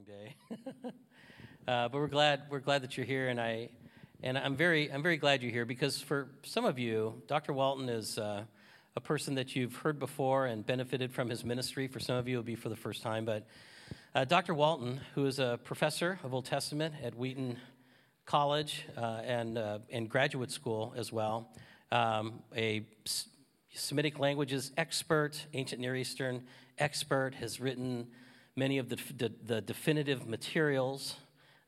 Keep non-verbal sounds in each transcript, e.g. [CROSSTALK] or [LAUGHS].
long day. [LAUGHS] uh, but we're glad we're glad that you're here, and I and I'm very I'm very glad you're here because for some of you, Dr. Walton is uh, a person that you've heard before and benefited from his ministry. For some of you, it'll be for the first time. But uh, Dr. Walton, who is a professor of Old Testament at Wheaton College uh, and uh, and graduate school as well, um, a Semitic languages expert, ancient Near Eastern expert, has written many of the, the, the definitive materials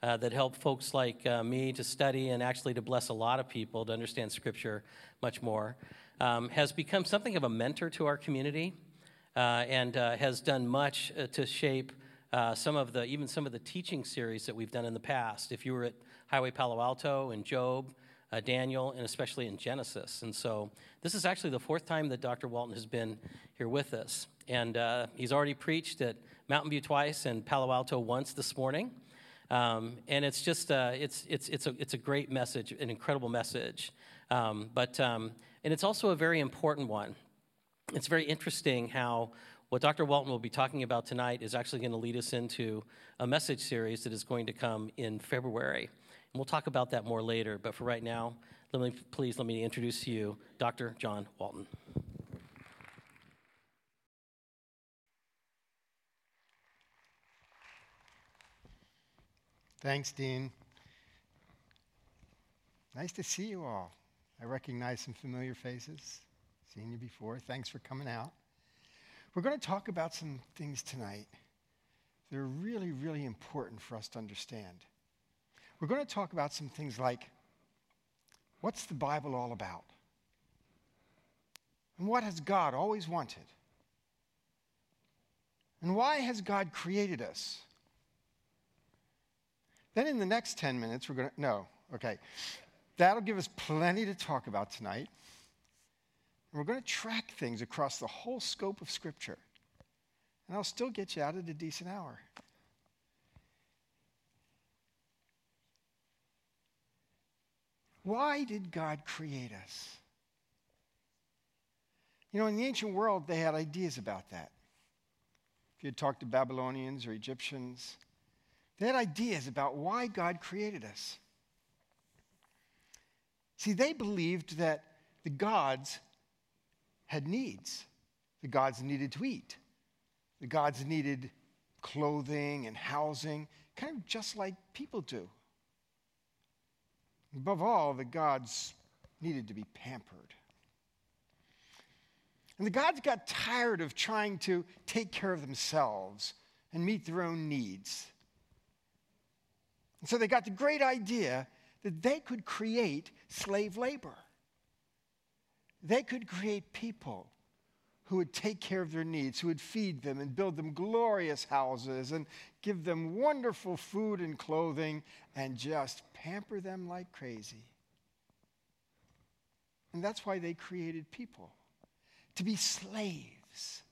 uh, that help folks like uh, me to study and actually to bless a lot of people to understand Scripture much more, um, has become something of a mentor to our community uh, and uh, has done much uh, to shape uh, some of the, even some of the teaching series that we've done in the past. If you were at Highway Palo Alto and Job, Daniel, and especially in Genesis. And so this is actually the fourth time that Dr. Walton has been here with us. And he's already preached at Mountain View twice and Palo Alto once this morning. Um, and it's just, uh, it's, it's, it's, a, it's a great message, an incredible message. Um, but, um, and it's also a very important one. It's very interesting how what Dr. Walton will be talking about tonight is actually going to lead us into a message series that is going to come in February. And we'll talk about that more later. But for right now, let me, please let me introduce to you Dr. John Walton. Thanks, Dean. Nice to see you all. I recognize some familiar faces. Seen you before. Thanks for coming out. We're going to talk about some things tonight that are really, really important for us to understand. We're going to talk about some things like what's the Bible all about? And what has God always wanted? And why has God created us? Then in the next 10 minutes, we're going to, no, okay. That'll give us plenty to talk about tonight. And we're going to track things across the whole scope of Scripture. And I'll still get you out at a decent hour. Why did God create us? You know, in the ancient world, they had ideas about that. If you had talked to Babylonians or Egyptians, they had ideas about why God created us. See, they believed that the gods had needs. The gods needed to eat, the gods needed clothing and housing, kind of just like people do. Above all, the gods needed to be pampered. And the gods got tired of trying to take care of themselves and meet their own needs. And so they got the great idea that they could create slave labor. They could create people who would take care of their needs, who would feed them and build them glorious houses and give them wonderful food and clothing and just pamper them like crazy. And that's why they created people to be slaves.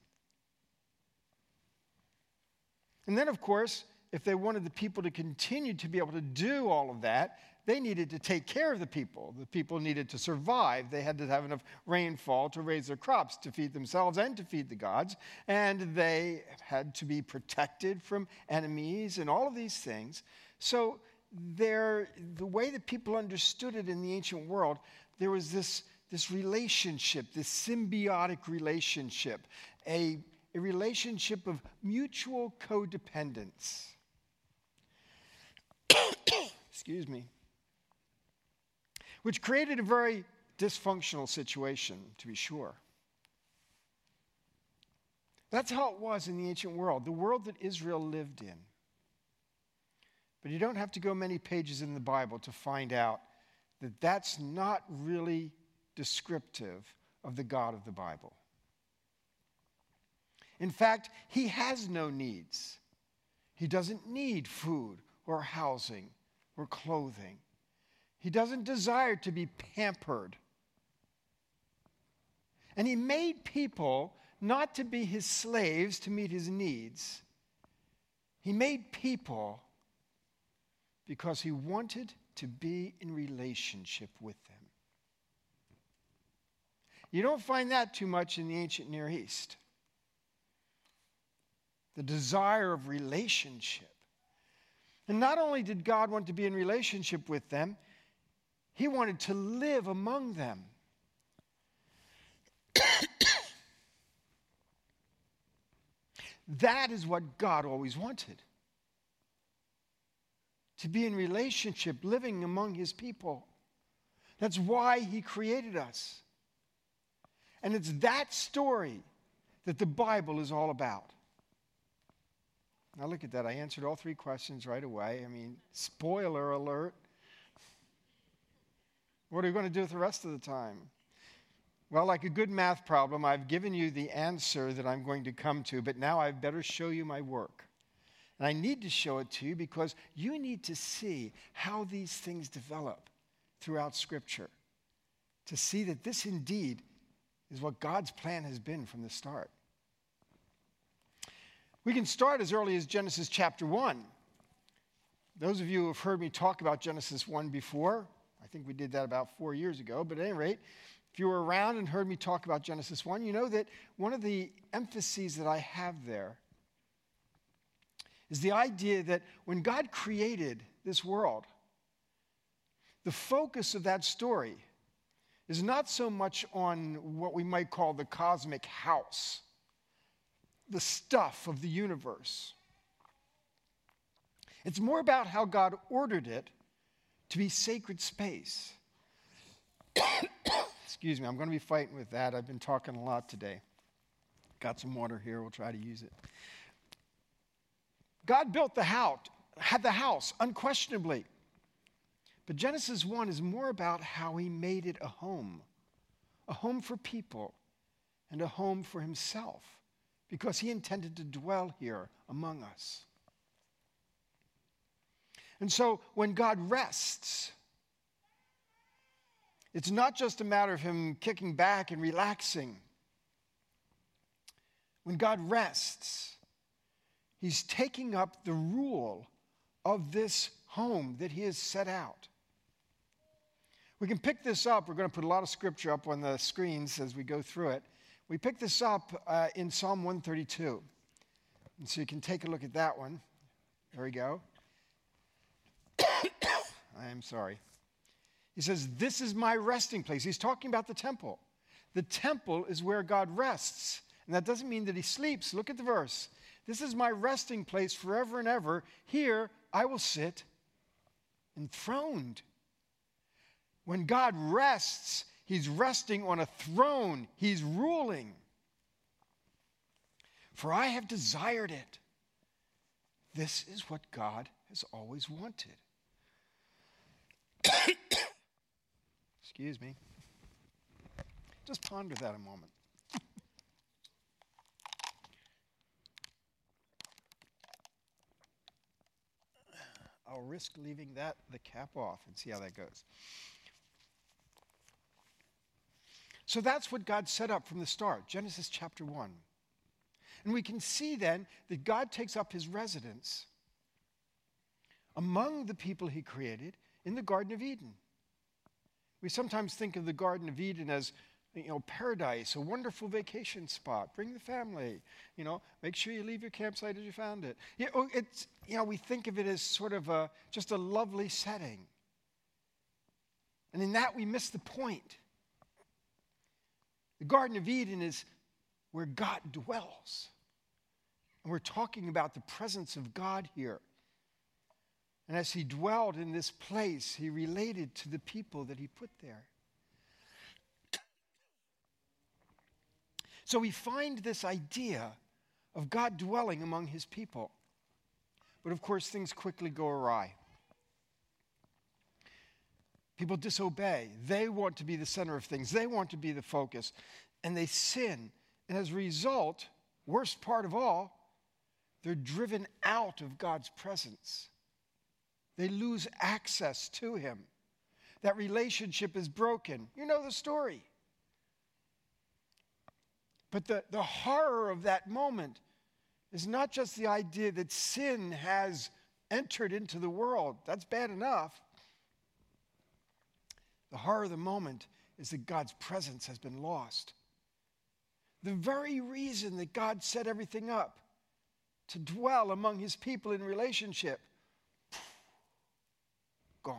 And then, of course, if they wanted the people to continue to be able to do all of that, they needed to take care of the people. The people needed to survive. They had to have enough rainfall to raise their crops, to feed themselves and to feed the gods. And they had to be protected from enemies and all of these things. So, the way that people understood it in the ancient world, there was this, this relationship, this symbiotic relationship, a, a relationship of mutual codependence. Excuse me which created a very dysfunctional situation, to be sure. That's how it was in the ancient world, the world that Israel lived in. But you don't have to go many pages in the Bible to find out that that's not really descriptive of the God of the Bible. In fact, he has no needs. He doesn't need food or housing or clothing. He doesn't desire to be pampered. And he made people not to be his slaves to meet his needs. He made people because he wanted to be in relationship with them. You don't find that too much in the ancient Near East. The desire of relationship. And not only did God want to be in relationship with them, He wanted to live among them. [COUGHS] that is what God always wanted to be in relationship, living among His people. That's why He created us. And it's that story that the Bible is all about. Now, look at that. I answered all three questions right away. I mean, spoiler alert. What are you going to do with the rest of the time? Well, like a good math problem, I've given you the answer that I'm going to come to, but now I've better show you my work. And I need to show it to you because you need to see how these things develop throughout Scripture. To see that this indeed is what God's plan has been from the start. We can start as early as Genesis chapter 1. Those of you who have heard me talk about Genesis 1 before, I think we did that about four years ago, but at any rate, if you were around and heard me talk about Genesis 1, you know that one of the emphases that I have there is the idea that when God created this world, the focus of that story is not so much on what we might call the cosmic house the stuff of the universe. It's more about how God ordered it to be sacred space. [COUGHS] Excuse me, I'm going to be fighting with that. I've been talking a lot today. Got some water here, we'll try to use it. God built the house, had the house, unquestionably. But Genesis 1 is more about how he made it a home, a home for people, and a home for himself because he intended to dwell here among us. And so when God rests, it's not just a matter of him kicking back and relaxing. When God rests, he's taking up the rule of this home that he has set out. We can pick this up. We're going to put a lot of scripture up on the screens as we go through it. We pick this up uh, in Psalm 132. And so you can take a look at that one. There we go. [COUGHS] I am sorry. He says, This is my resting place. He's talking about the temple. The temple is where God rests. And that doesn't mean that he sleeps. Look at the verse. This is my resting place forever and ever. Here I will sit enthroned. When God rests, He's resting on a throne, he's ruling. For I have desired it. This is what God has always wanted. [COUGHS] Excuse me. Just ponder that a moment. I'll risk leaving that the cap off and see how that goes. So that's what God set up from the start, Genesis chapter 1. And we can see then that God takes up his residence among the people he created in the Garden of Eden. We sometimes think of the Garden of Eden as you know, paradise, a wonderful vacation spot. Bring the family. You know, make sure you leave your campsite as you found it. You oh, know, it's, you know, we think of it as sort of a, just a lovely setting. And in that, we miss the point. The Garden of Eden is where God dwells. And we're talking about the presence of God here. And as he dwelled in this place, he related to the people that he put there. So we find this idea of God dwelling among his people. But of course, things quickly go awry. People disobey. They want to be the center of things, they want to be the focus, and they sin. And as a result, worst part of all, they're driven out of God's presence. They lose access to Him. That relationship is broken. You know the story. But the, the horror of that moment is not just the idea that sin has entered into the world, that's bad enough. The horror of the moment is that God's presence has been lost. The very reason that God set everything up to dwell among his people in relationship gone.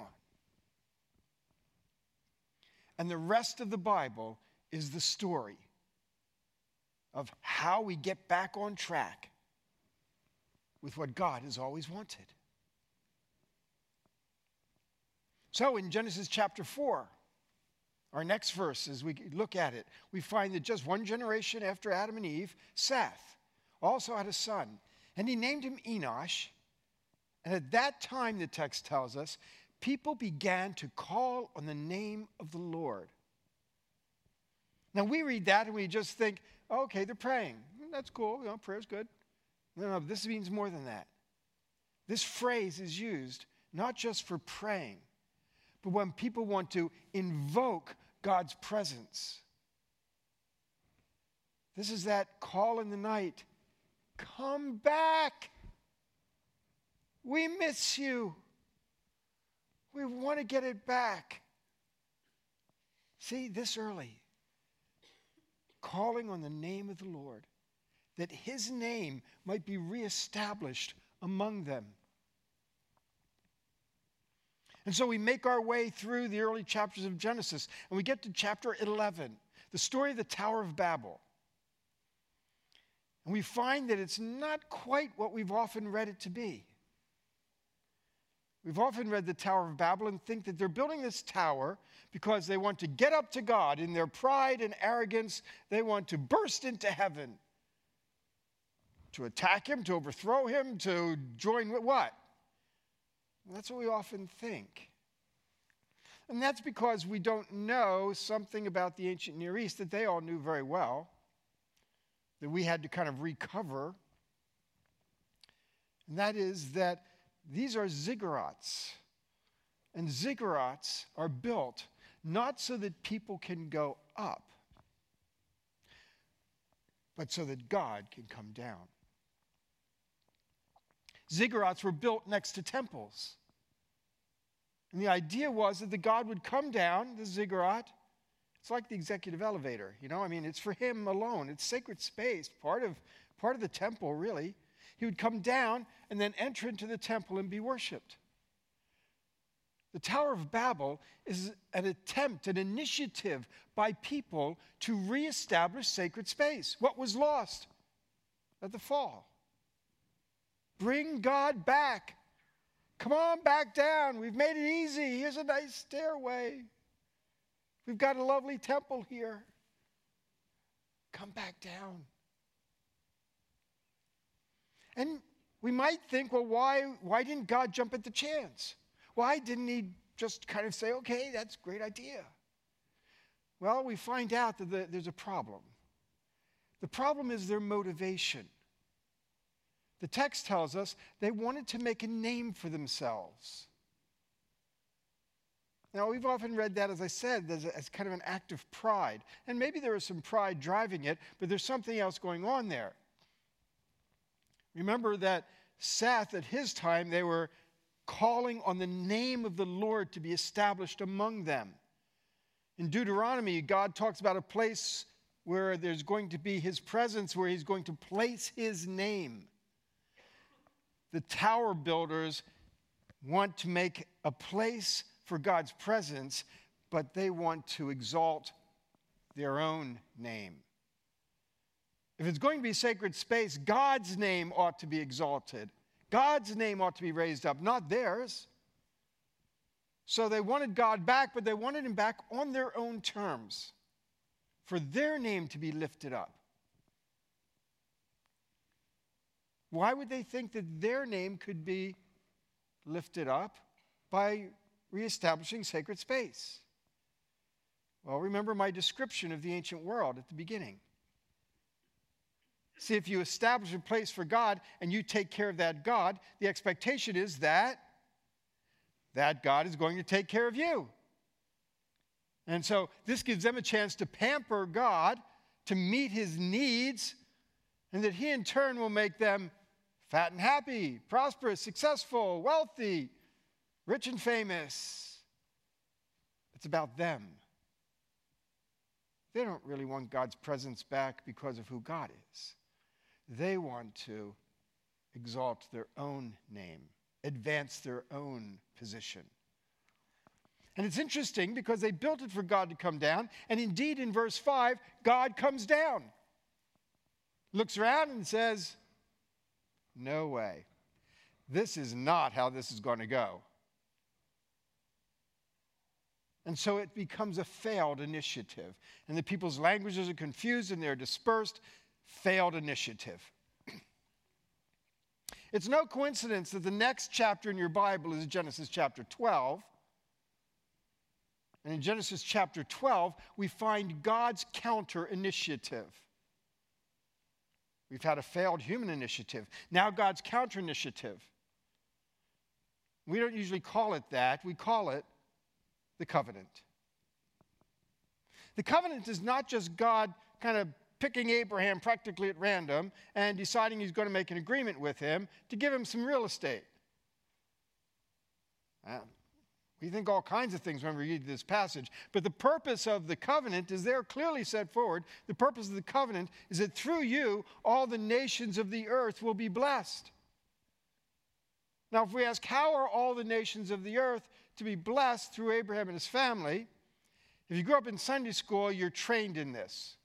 And the rest of the Bible is the story of how we get back on track with what God has always wanted. So in Genesis chapter 4, our next verse, as we look at it, we find that just one generation after Adam and Eve, Seth also had a son, and he named him Enosh. And at that time, the text tells us, people began to call on the name of the Lord. Now we read that and we just think, okay, they're praying. That's cool. You know, prayer's good. No, no, this means more than that. This phrase is used not just for praying, but when people want to invoke God's presence. This is that call in the night come back. We miss you. We want to get it back. See, this early, calling on the name of the Lord, that his name might be reestablished among them. And so we make our way through the early chapters of Genesis, and we get to chapter 11, the story of the Tower of Babel. And we find that it's not quite what we've often read it to be. We've often read the Tower of Babel and think that they're building this tower because they want to get up to God. In their pride and arrogance, they want to burst into heaven, to attack Him, to overthrow Him, to join with what? That's what we often think. And that's because we don't know something about the ancient Near East that they all knew very well, that we had to kind of recover. And that is that these are ziggurats. And ziggurats are built not so that people can go up, but so that God can come down. Ziggurats were built next to temples. And the idea was that the God would come down, the ziggurat. It's like the executive elevator, you know? I mean, it's for him alone. It's sacred space, part of, part of the temple, really. He would come down and then enter into the temple and be worshiped. The Tower of Babel is an attempt, an initiative by people to reestablish sacred space. What was lost at the fall? Bring God back. Come on back down. We've made it easy. Here's a nice stairway. We've got a lovely temple here. Come back down. And we might think, well, why, why didn't God jump at the chance? Why didn't he just kind of say, okay, that's a great idea? Well, we find out that the, there's a problem. The problem is their motivation. The text tells us they wanted to make a name for themselves. Now, we've often read that, as I said, as, as, kind of an act of pride. And maybe there is some pride driving it, but there's something else going on there. Remember that Seth, at his time, they were calling on the name of the Lord to be established among them. In Deuteronomy, God talks about a place where there's going to be his presence, where he's going to place his name the tower builders want to make a place for God's presence, but they want to exalt their own name. If it's going to be sacred space, God's name ought to be exalted. God's name ought to be raised up, not theirs. So they wanted God back, but they wanted him back on their own terms, for their name to be lifted up. Why would they think that their name could be lifted up by reestablishing sacred space? Well, remember my description of the ancient world at the beginning. See, if you establish a place for God and you take care of that God, the expectation is that that God is going to take care of you. And so this gives them a chance to pamper God, to meet his needs, and that he in turn will make them fat and happy, prosperous, successful, wealthy, rich and famous. It's about them. They don't really want God's presence back because of who God is. They want to exalt their own name, advance their own position. And it's interesting because they built it for God to come down. And indeed, in verse 5, God comes down, looks around and says, No way. This is not how this is going to go. And so it becomes a failed initiative. And the people's languages are confused and they're dispersed. Failed initiative. [CLEARS THROAT] it's no coincidence that the next chapter in your Bible is Genesis chapter 12. And in Genesis chapter 12, we find God's counter initiative. We've had a failed human initiative. Now, God's counter initiative. We don't usually call it that, we call it the covenant. The covenant is not just God kind of picking Abraham practically at random and deciding he's going to make an agreement with him to give him some real estate. We think all kinds of things when we read this passage, but the purpose of the covenant is there clearly set forward. The purpose of the covenant is that through you, all the nations of the earth will be blessed. Now, if we ask, how are all the nations of the earth to be blessed through Abraham and his family? If you grew up in Sunday school, you're trained in this.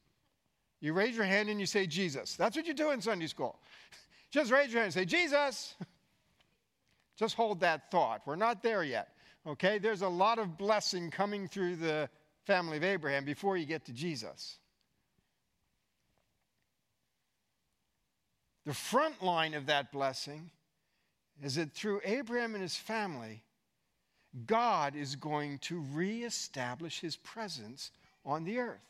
You raise your hand and you say, Jesus. That's what you do in Sunday school. [LAUGHS] Just raise your hand and say, Jesus. [LAUGHS] Just hold that thought. We're not there yet. Okay? There's a lot of blessing coming through the family of Abraham before you get to Jesus. The front line of that blessing is that through Abraham and his family, God is going to reestablish his presence on the earth.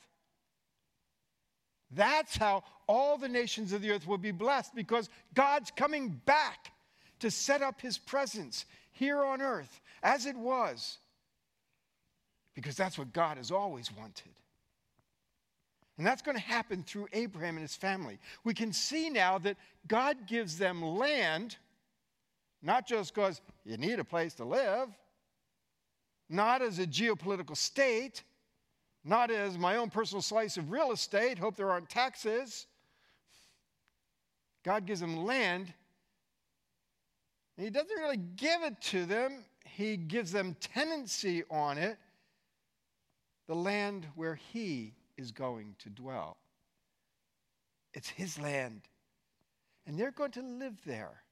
That's how all the nations of the earth will be blessed because God's coming back to set up his presence here on earth as it was. Because that's what God has always wanted. And that's going to happen through Abraham and his family. We can see now that God gives them land not just because you need a place to live, not as a geopolitical state, not as my own personal slice of real estate, hope there aren't taxes. God gives them land. He doesn't really give it to them, He gives them tenancy on it, the land where He is going to dwell. It's His land. And they're going to live there.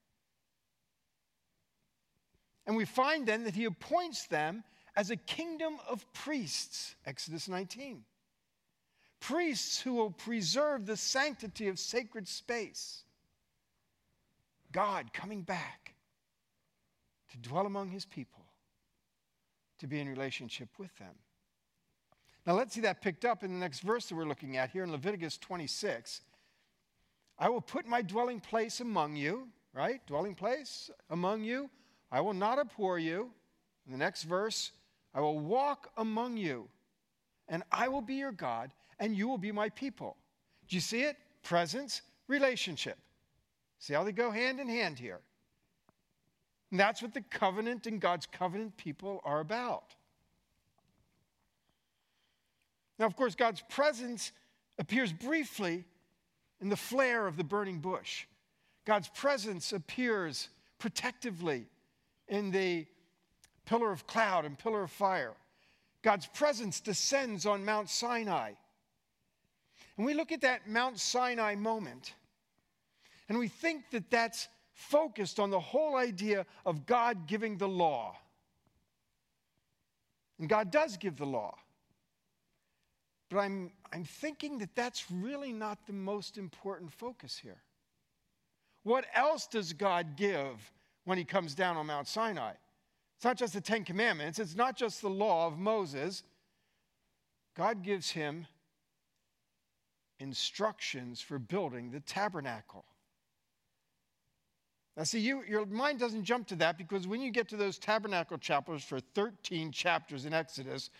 And we find then that he appoints them as a kingdom of priests, Exodus 19. Priests who will preserve the sanctity of sacred space. God coming back to dwell among his people, to be in relationship with them. Now let's see that picked up in the next verse that we're looking at here in Leviticus 26. I will put my dwelling place among you, right? Dwelling place among you I will not abhor you. In the next verse, I will walk among you, and I will be your God, and you will be my people. Do you see it? Presence, relationship. See how they go hand in hand here. And that's what the covenant and God's covenant people are about. Now, of course, God's presence appears briefly in the flare of the burning bush. God's presence appears protectively in the pillar of cloud and pillar of fire. God's presence descends on Mount Sinai. And we look at that Mount Sinai moment, and we think that that's focused on the whole idea of God giving the law. And God does give the law. But I'm, I'm thinking that that's really not the most important focus here. What else does God give when he comes down on Mount Sinai. It's not just the Ten Commandments, it's not just the law of Moses. God gives him instructions for building the tabernacle. Now, see, you, your mind doesn't jump to that because when you get to those tabernacle chapters for 13 chapters in Exodus,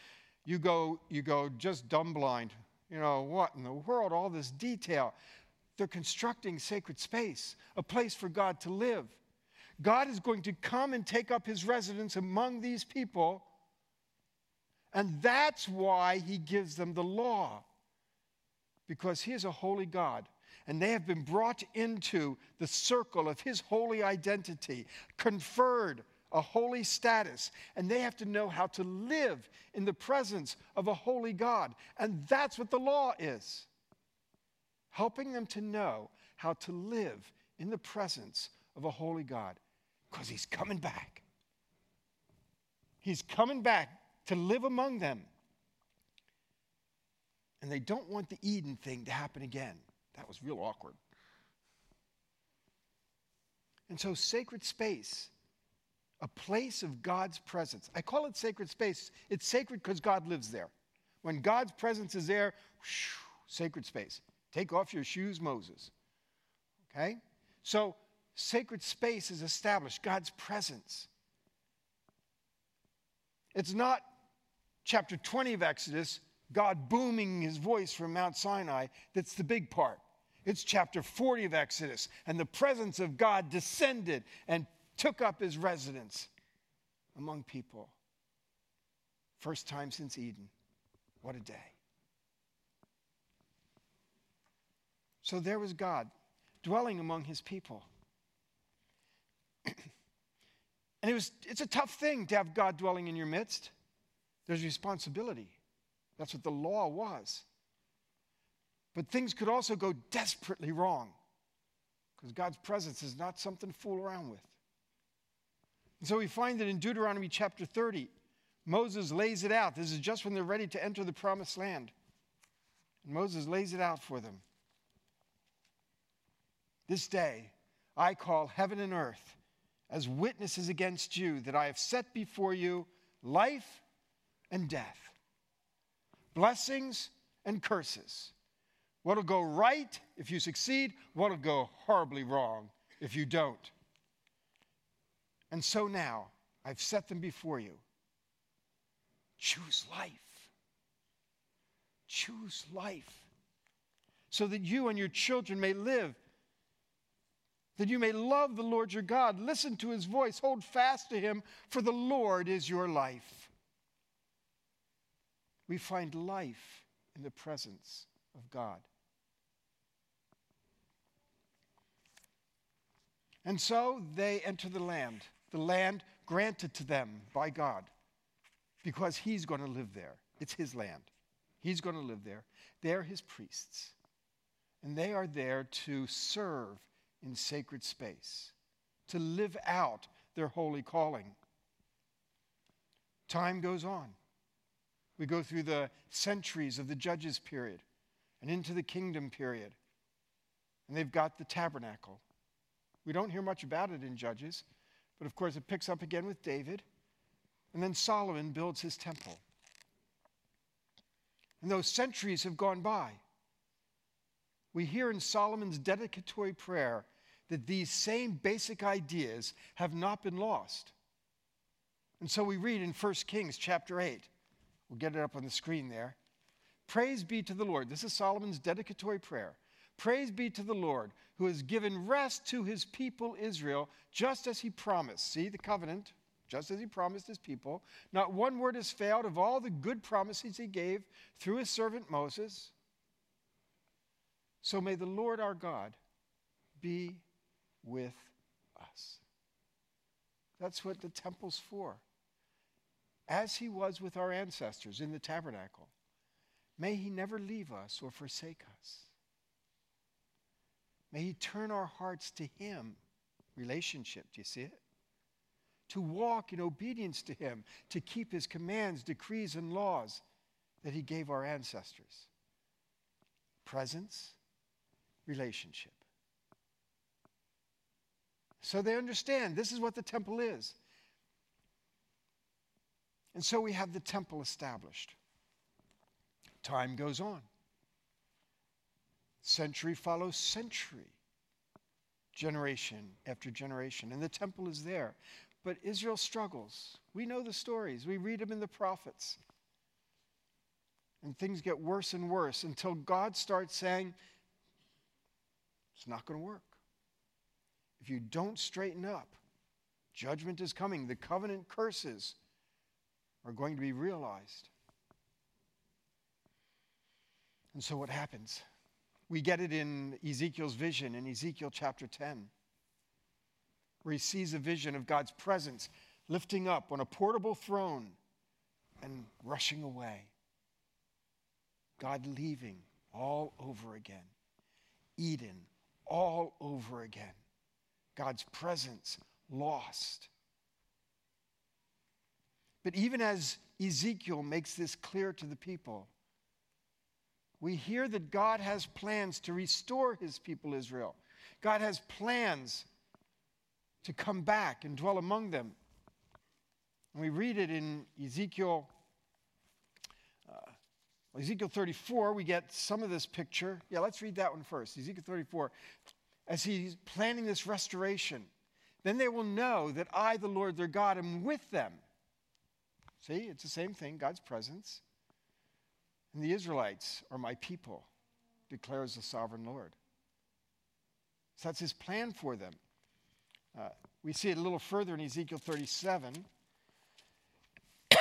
you go, you go just dumb blind. You know, what in the world? All this detail. They're constructing sacred space, a place for God to live. God is going to come and take up his residence among these people. And that's why he gives them the law. Because he is a holy God. And they have been brought into the circle of his holy identity, conferred a holy status, and they have to know how to live in the presence of a holy God. And that's what the law is helping them to know how to live in the presence of a holy God because He's coming back. He's coming back to live among them. And they don't want the Eden thing to happen again. That was real awkward. And so, sacred space, a place of God's presence. I call it sacred space. It's sacred because God lives there. When God's presence is there, whoosh, sacred space. Take off your shoes, Moses. Okay? So, sacred space is established, God's presence. It's not chapter 20 of Exodus, God booming his voice from Mount Sinai, that's the big part. It's chapter 40 of Exodus, and the presence of God descended and took up his residence among people. First time since Eden. What a day. So there was God dwelling among his people. [CLEARS THROAT] and it was, it's a tough thing to have God dwelling in your midst. There's responsibility. That's what the law was. But things could also go desperately wrong because God's presence is not something to fool around with. And so we find that in Deuteronomy chapter 30, Moses lays it out. This is just when they're ready to enter the promised land. And Moses lays it out for them. This day I call heaven and earth as witnesses against you that I have set before you life and death, blessings and curses. What'll go right if you succeed? What'll go horribly wrong if you don't? And so now, I've set them before you. Choose life. Choose life so that you and your children may live, that you may love the Lord your God, listen to his voice, hold fast to him, for the Lord is your life. We find life in the presence of God. And so they enter the land, the land granted to them by God, because He's going to live there. It's His land. He's going to live there. They're His priests. And they are there to serve in sacred space, to live out their holy calling. Time goes on. We go through the centuries of the judges period and into the kingdom period. And they've got the tabernacle we don't hear much about it in Judges, but of course it picks up again with David. And then Solomon builds his temple. And those centuries have gone by. We hear in Solomon's dedicatory prayer that these same basic ideas have not been lost. And so we read in 1 Kings chapter 8. We'll get it up on the screen there. Praise be to the Lord. This is Solomon's dedicatory prayer. Praise be to the Lord who has given rest to his people Israel, just as he promised. See the covenant, just as he promised his people. Not one word has failed of all the good promises he gave through his servant Moses. So may the Lord our God be with us. That's what the temple's for. As he was with our ancestors in the tabernacle, may he never leave us or forsake us. May He turn our hearts to Him. Relationship, do you see it? To walk in obedience to Him, to keep His commands, decrees, and laws that He gave our ancestors. Presence, relationship. So they understand this is what the temple is. And so we have the temple established. Time goes on. Century follows century, generation after generation. And the temple is there. But Israel struggles. We know the stories, we read them in the prophets. And things get worse and worse until God starts saying, it's not going to work. If you don't straighten up, judgment is coming. The covenant curses are going to be realized. And so what happens? We get it in Ezekiel's vision in Ezekiel chapter 10, where he sees a vision of God's presence lifting up on a portable throne and rushing away. God leaving all over again. Eden all over again. God's presence lost. But even as Ezekiel makes this clear to the people, we hear that God has plans to restore his people Israel. God has plans to come back and dwell among them. And we read it in Ezekiel uh, Ezekiel 34, we get some of this picture. Yeah, let's read that one first. Ezekiel 34. As he's planning this restoration, then they will know that I, the Lord their God, am with them. See, it's the same thing God's presence. And the Israelites are my people, declares the sovereign Lord. So that's his plan for them. Uh, we see it a little further in Ezekiel 37. [COUGHS]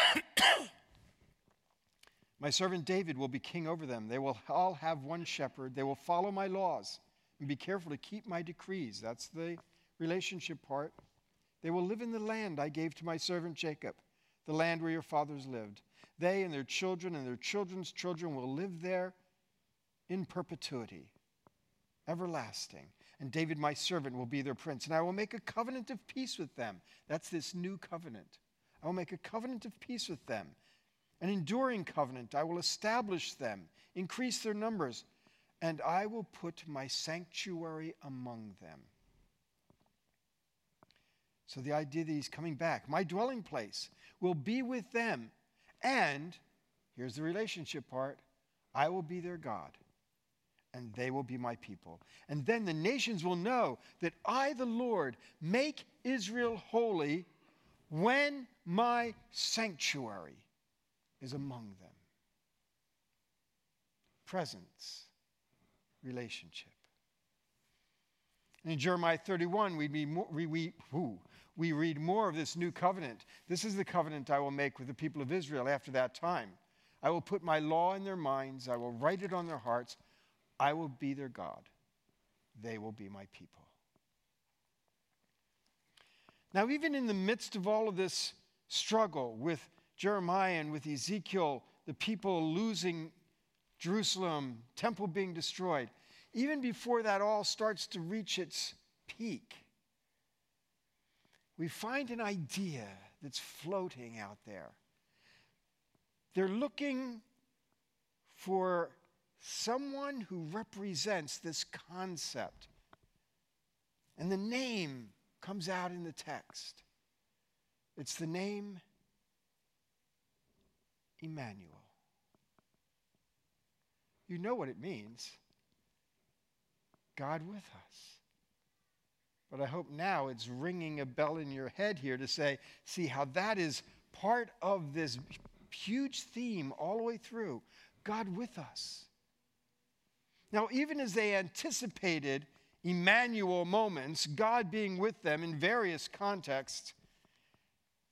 my servant David will be king over them. They will all have one shepherd. They will follow my laws and be careful to keep my decrees. That's the relationship part. They will live in the land I gave to my servant Jacob, the land where your fathers lived. They and their children and their children's children will live there in perpetuity, everlasting and David, my servant, will be their prince. And I will make a covenant of peace with them. That's this new covenant. I will make a covenant of peace with them, an enduring covenant. I will establish them, increase their numbers, and I will put my sanctuary among them. So the idea that he's coming back, my dwelling place will be with them. And here's the relationship part I will be their God and they will be my people. And then the nations will know that I, the Lord, make Israel holy when my sanctuary is among them. Presence, relationship. In Jeremiah 31, we, we, we, we read more of this new covenant. This is the covenant I will make with the people of Israel after that time. I will put my law in their minds, I will write it on their hearts. I will be their God, they will be my people. Now, even in the midst of all of this struggle with Jeremiah and with Ezekiel, the people losing Jerusalem, temple being destroyed, even before that all starts to reach its peak, we find an idea that's floating out there. They're looking for someone who represents this concept. And the name comes out in the text. It's the name Emmanuel. You know what it means God with us. But I hope now it's ringing a bell in your head here to say, see how that is part of this huge theme all the way through God with us. Now, even as they anticipated Emmanuel moments, God being with them in various contexts,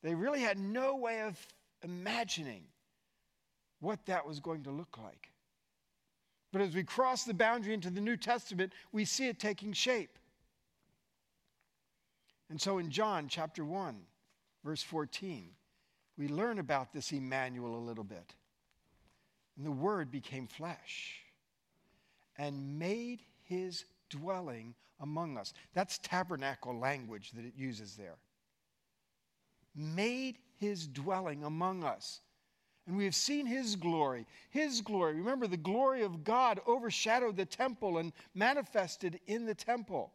they really had no way of imagining what that was going to look like. But as we cross the boundary into the New Testament, we see it taking shape. And so in John chapter 1, verse 14, we learn about this Emmanuel a little bit. And the Word became flesh and made his dwelling among us. That's tabernacle language that it uses there. Made his dwelling among us. And we have seen his glory. His glory. Remember, the glory of God overshadowed the temple and manifested in the temple.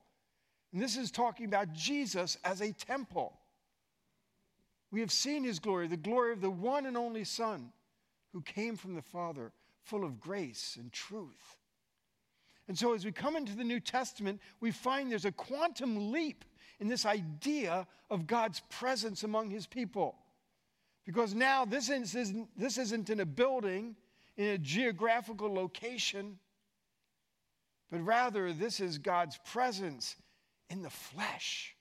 And this is talking about Jesus as a temple. We have seen his glory, the glory of the one and only Son who came from the Father, full of grace and truth. And so, as we come into the New Testament, we find there's a quantum leap in this idea of God's presence among his people. Because now this isn't, this isn't in a building, in a geographical location, but rather this is God's presence in the flesh,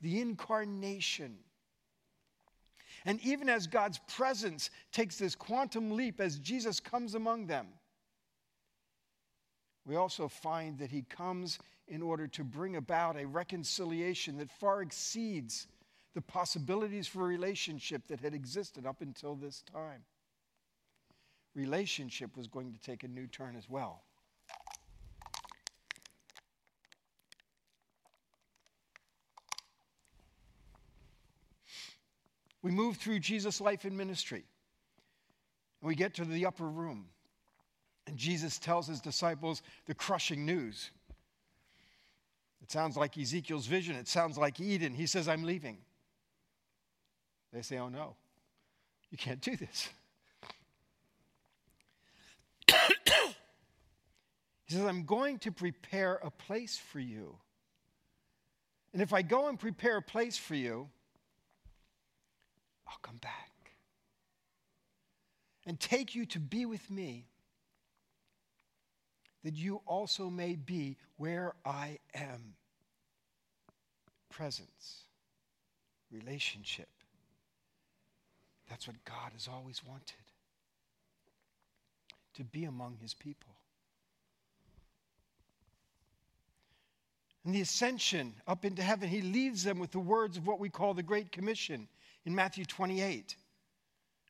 the incarnation. And even as God's presence takes this quantum leap as Jesus comes among them, we also find that he comes in order to bring about a reconciliation that far exceeds the possibilities for relationship that had existed up until this time. Relationship was going to take a new turn as well. We move through Jesus' life and ministry. And we get to the upper room. And Jesus tells his disciples the crushing news. It sounds like Ezekiel's vision. It sounds like Eden. He says, I'm leaving. They say, Oh no, you can't do this. [COUGHS] he says, I'm going to prepare a place for you. And if I go and prepare a place for you, I'll come back and take you to be with me, that you also may be where I am. Presence, relationship. That's what God has always wanted to be among his people. And the ascension up into heaven, he leaves them with the words of what we call the Great Commission in Matthew 28.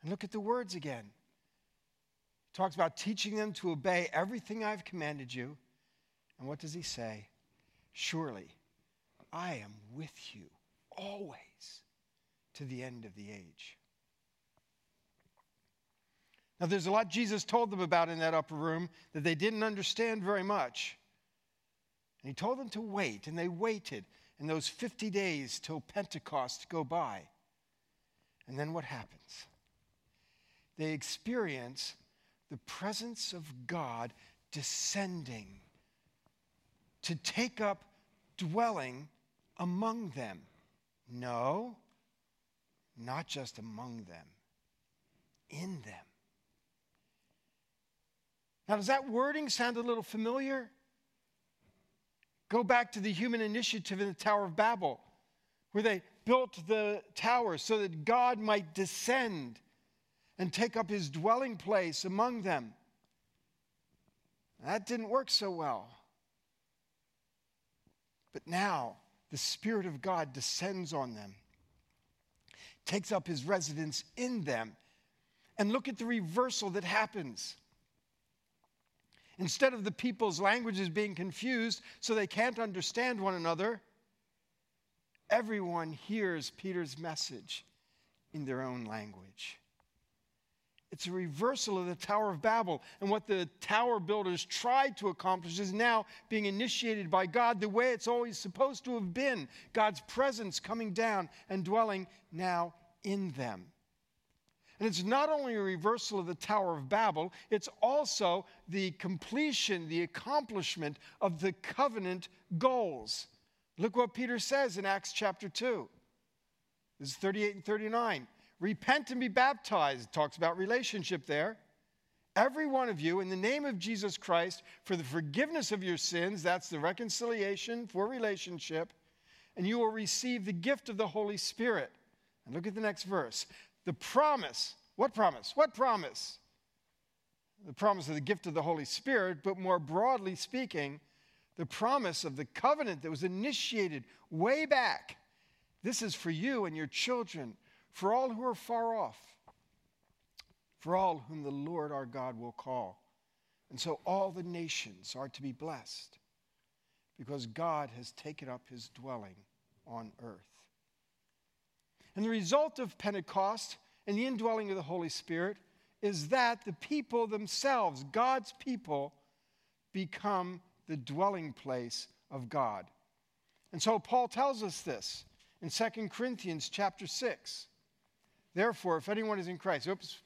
And look at the words again. He talks about teaching them to obey everything I've commanded you. And what does he say? Surely I am with you always to the end of the age. Now, there's a lot Jesus told them about in that upper room that they didn't understand very much. And he told them to wait, and they waited in those 50 days till Pentecost go by. And then what happens? They experience the presence of God descending to take up dwelling among them. No, not just among them, in them. Now, does that wording sound a little familiar? Go back to the human initiative in the Tower of Babel, where they built the tower so that God might descend and take up his dwelling place among them. That didn't work so well. But now the Spirit of God descends on them, takes up his residence in them. And look at the reversal that happens. Instead of the people's languages being confused so they can't understand one another, everyone hears Peter's message in their own language. It's a reversal of the Tower of Babel. And what the tower builders tried to accomplish is now being initiated by God the way it's always supposed to have been God's presence coming down and dwelling now in them. And it's not only a reversal of the Tower of Babel, it's also the completion, the accomplishment of the covenant goals. Look what Peter says in Acts chapter 2. This is 38 and 39. Repent and be baptized. It talks about relationship there. Every one of you, in the name of Jesus Christ, for the forgiveness of your sins, that's the reconciliation for relationship, and you will receive the gift of the Holy Spirit. And look at the next verse. The promise. What promise? What promise? The promise of the gift of the Holy Spirit, but more broadly speaking, the promise of the covenant that was initiated way back. This is for you and your children, for all who are far off, for all whom the Lord our God will call. And so all the nations are to be blessed because God has taken up his dwelling on earth. And the result of Pentecost and the indwelling of the Holy Spirit is that the people themselves, God's people, become the dwelling place of God. And so Paul tells us this in 2 Corinthians chapter 6. Therefore, if anyone is in Christ, oops,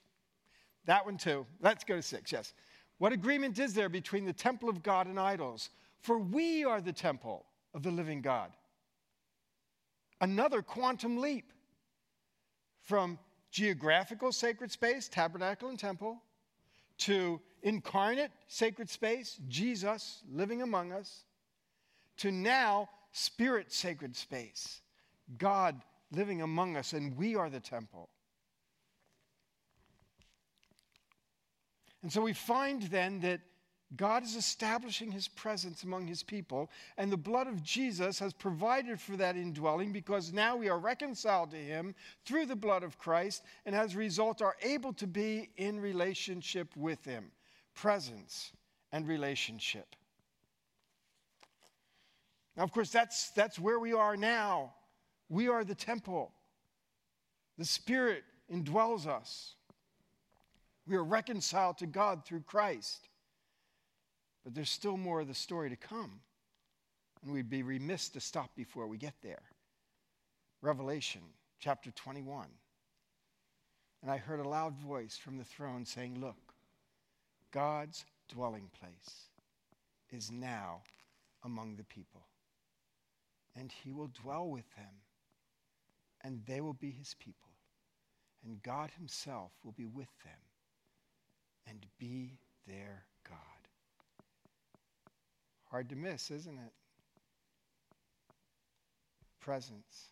that one too. Let's go to 6, yes. What agreement is there between the temple of God and idols? For we are the temple of the living God. Another quantum leap from geographical sacred space, tabernacle and temple, to incarnate sacred space, Jesus living among us, to now spirit sacred space, God living among us, and we are the temple. And so we find then that God is establishing his presence among his people, and the blood of Jesus has provided for that indwelling because now we are reconciled to him through the blood of Christ, and as a result are able to be in relationship with him. Presence and relationship. Now, of course, that's, that's where we are now. We are the temple. The Spirit indwells us. We are reconciled to God through Christ. But there's still more of the story to come. And we'd be remiss to stop before we get there. Revelation chapter 21. And I heard a loud voice from the throne saying, Look, God's dwelling place is now among the people. And he will dwell with them, and they will be his people. And God himself will be with them and be their. Hard to miss, isn't it? Presence,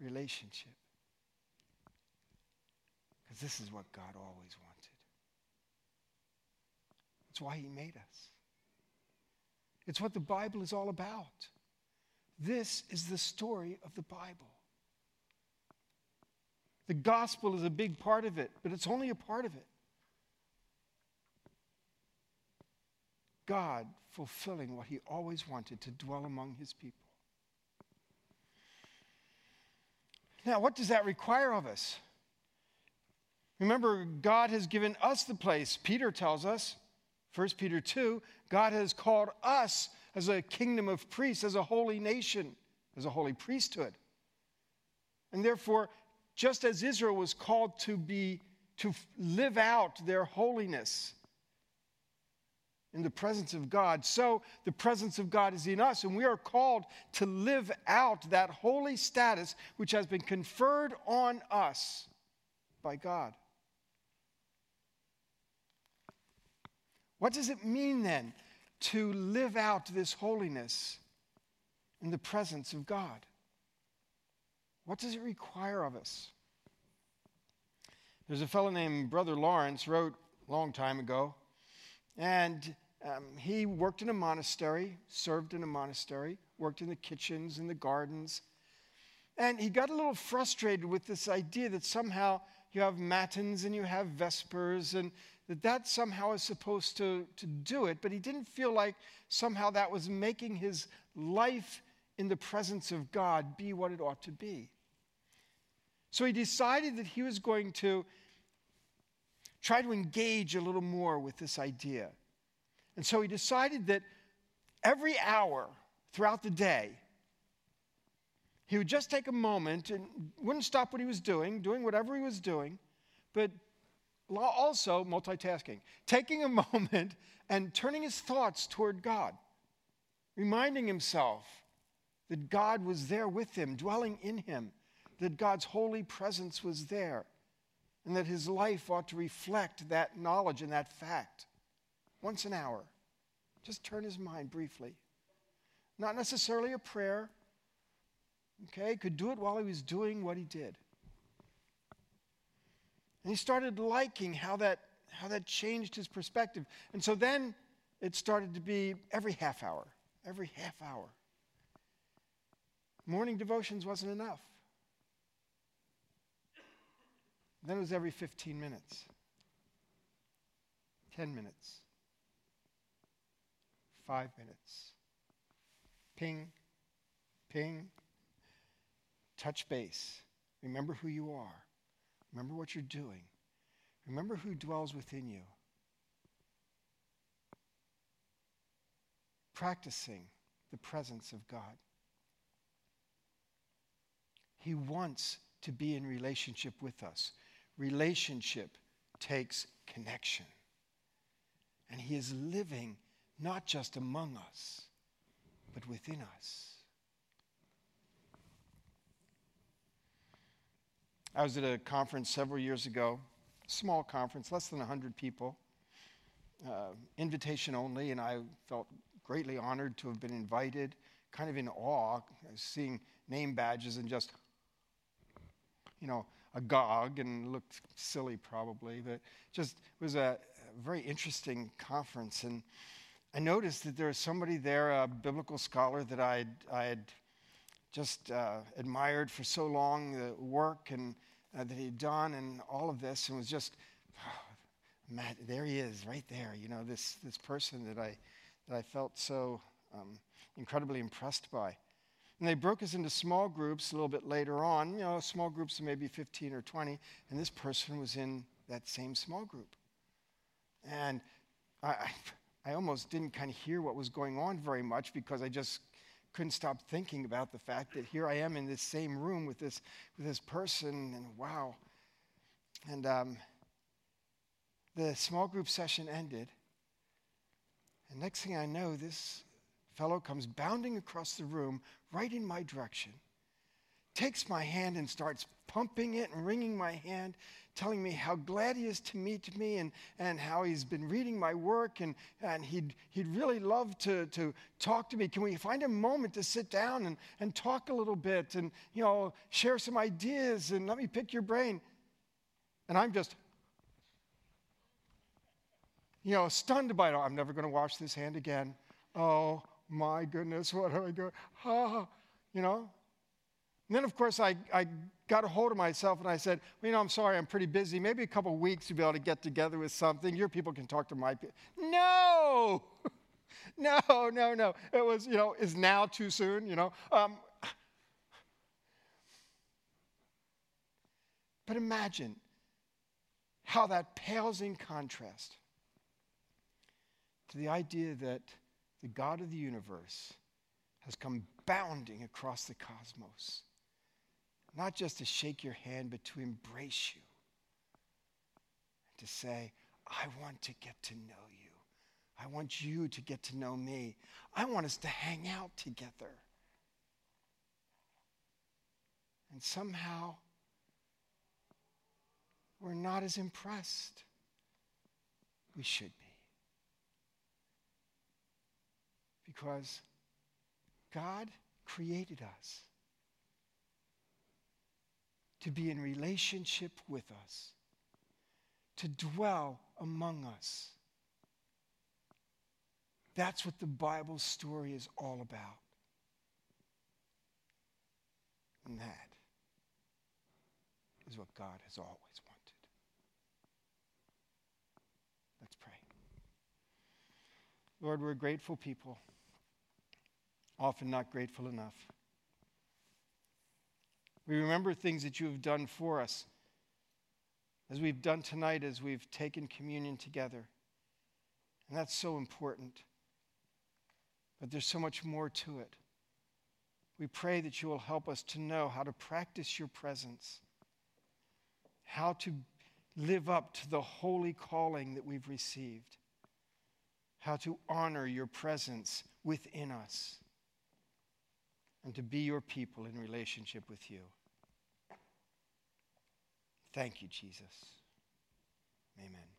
relationship. Because this is what God always wanted. It's why He made us. It's what the Bible is all about. This is the story of the Bible. The gospel is a big part of it, but it's only a part of it. God fulfilling what he always wanted to dwell among his people. Now, what does that require of us? Remember, God has given us the place. Peter tells us, 1 Peter 2, God has called us as a kingdom of priests, as a holy nation, as a holy priesthood. And therefore, just as Israel was called to be to live out their holiness in the presence of God, so the presence of God is in us, and we are called to live out that holy status which has been conferred on us by God. What does it mean then to live out this holiness in the presence of God? What does it require of us? There's a fellow named Brother Lawrence, wrote a long time ago and um, he worked in a monastery, served in a monastery, worked in the kitchens and the gardens. And he got a little frustrated with this idea that somehow you have matins and you have vespers and that that somehow is supposed to, to do it. But he didn't feel like somehow that was making his life in the presence of God be what it ought to be. So he decided that he was going to try to engage a little more with this idea. And so he decided that every hour throughout the day, he would just take a moment and wouldn't stop what he was doing, doing whatever he was doing, but also multitasking, taking a [LAUGHS] moment and turning his thoughts toward God, reminding himself that God was there with him, dwelling in him, that God's holy presence was there and that his life ought to reflect that knowledge and that fact. Once an hour, just turn his mind briefly. Not necessarily a prayer, okay? Could do it while he was doing what he did. And he started liking how that, how that changed his perspective. And so then it started to be every half hour, every half hour. Morning devotions wasn't enough. Then it was every 15 minutes, 10 minutes, five minutes. Ping, ping, touch base. Remember who you are. Remember what you're doing. Remember who dwells within you. Practicing the presence of God. He wants to be in relationship with us relationship takes connection. And He is living not just among us, but within us. I was at a conference several years ago, small conference, less than 100 people, uh, invitation only, and I felt greatly honored to have been invited, kind of in awe, seeing name badges and just, you know, agog and looked silly probably, but just was a very interesting conference, and I noticed that there was somebody there, a biblical scholar that I'd, I had just uh, admired for so long, the work and uh, that he'd done, and all of this, and was just, [SIGHS] oh, Matt, there he is, right there. You know, this this person that I that I felt so um, incredibly impressed by. And they broke us into small groups a little bit later on, you know, small groups of maybe 15 or 20, and this person was in that same small group. And I, I almost didn't kind of hear what was going on very much because I just couldn't stop thinking about the fact that here I am in this same room with this, with this person, and wow. And um, the small group session ended. And next thing I know, this fellow comes bounding across the room right in my direction, takes my hand and starts pumping it and wringing my hand, telling me how glad he is to meet me and, and how he's been reading my work and, and he'd, he'd really love to, to talk to me. Can we find a moment to sit down and, and talk a little bit and, you know, share some ideas and let me pick your brain? And I'm just, you know, stunned by it. I'm never going to wash this hand again. Oh my goodness, [LAUGHS] what do I do? Ah, you know, and then, of course, I, I got a hold of myself and I said, well, you know, I'm sorry, I'm pretty busy. Maybe a couple weeks to be able to get together with something. Your people can talk to my people. No! [LAUGHS] no, no, no. It was, you know, is now too soon, you know? Um, but imagine how that pales in contrast to the idea that the God of the universe has come bounding across the cosmos not just to shake your hand, but to embrace you. To say, I want to get to know you. I want you to get to know me. I want us to hang out together. And somehow, we're not as impressed. We should be. Because God created us to be in relationship with us, to dwell among us. That's what the Bible story is all about. And that is what God has always wanted. Let's pray. Lord, we're grateful people, often not grateful enough. We remember things that you have done for us, as we've done tonight, as we've taken communion together. And that's so important. But there's so much more to it. We pray that you will help us to know how to practice your presence, how to live up to the holy calling that we've received, how to honor your presence within us, and to be your people in relationship with you. Thank you, Jesus. Amen.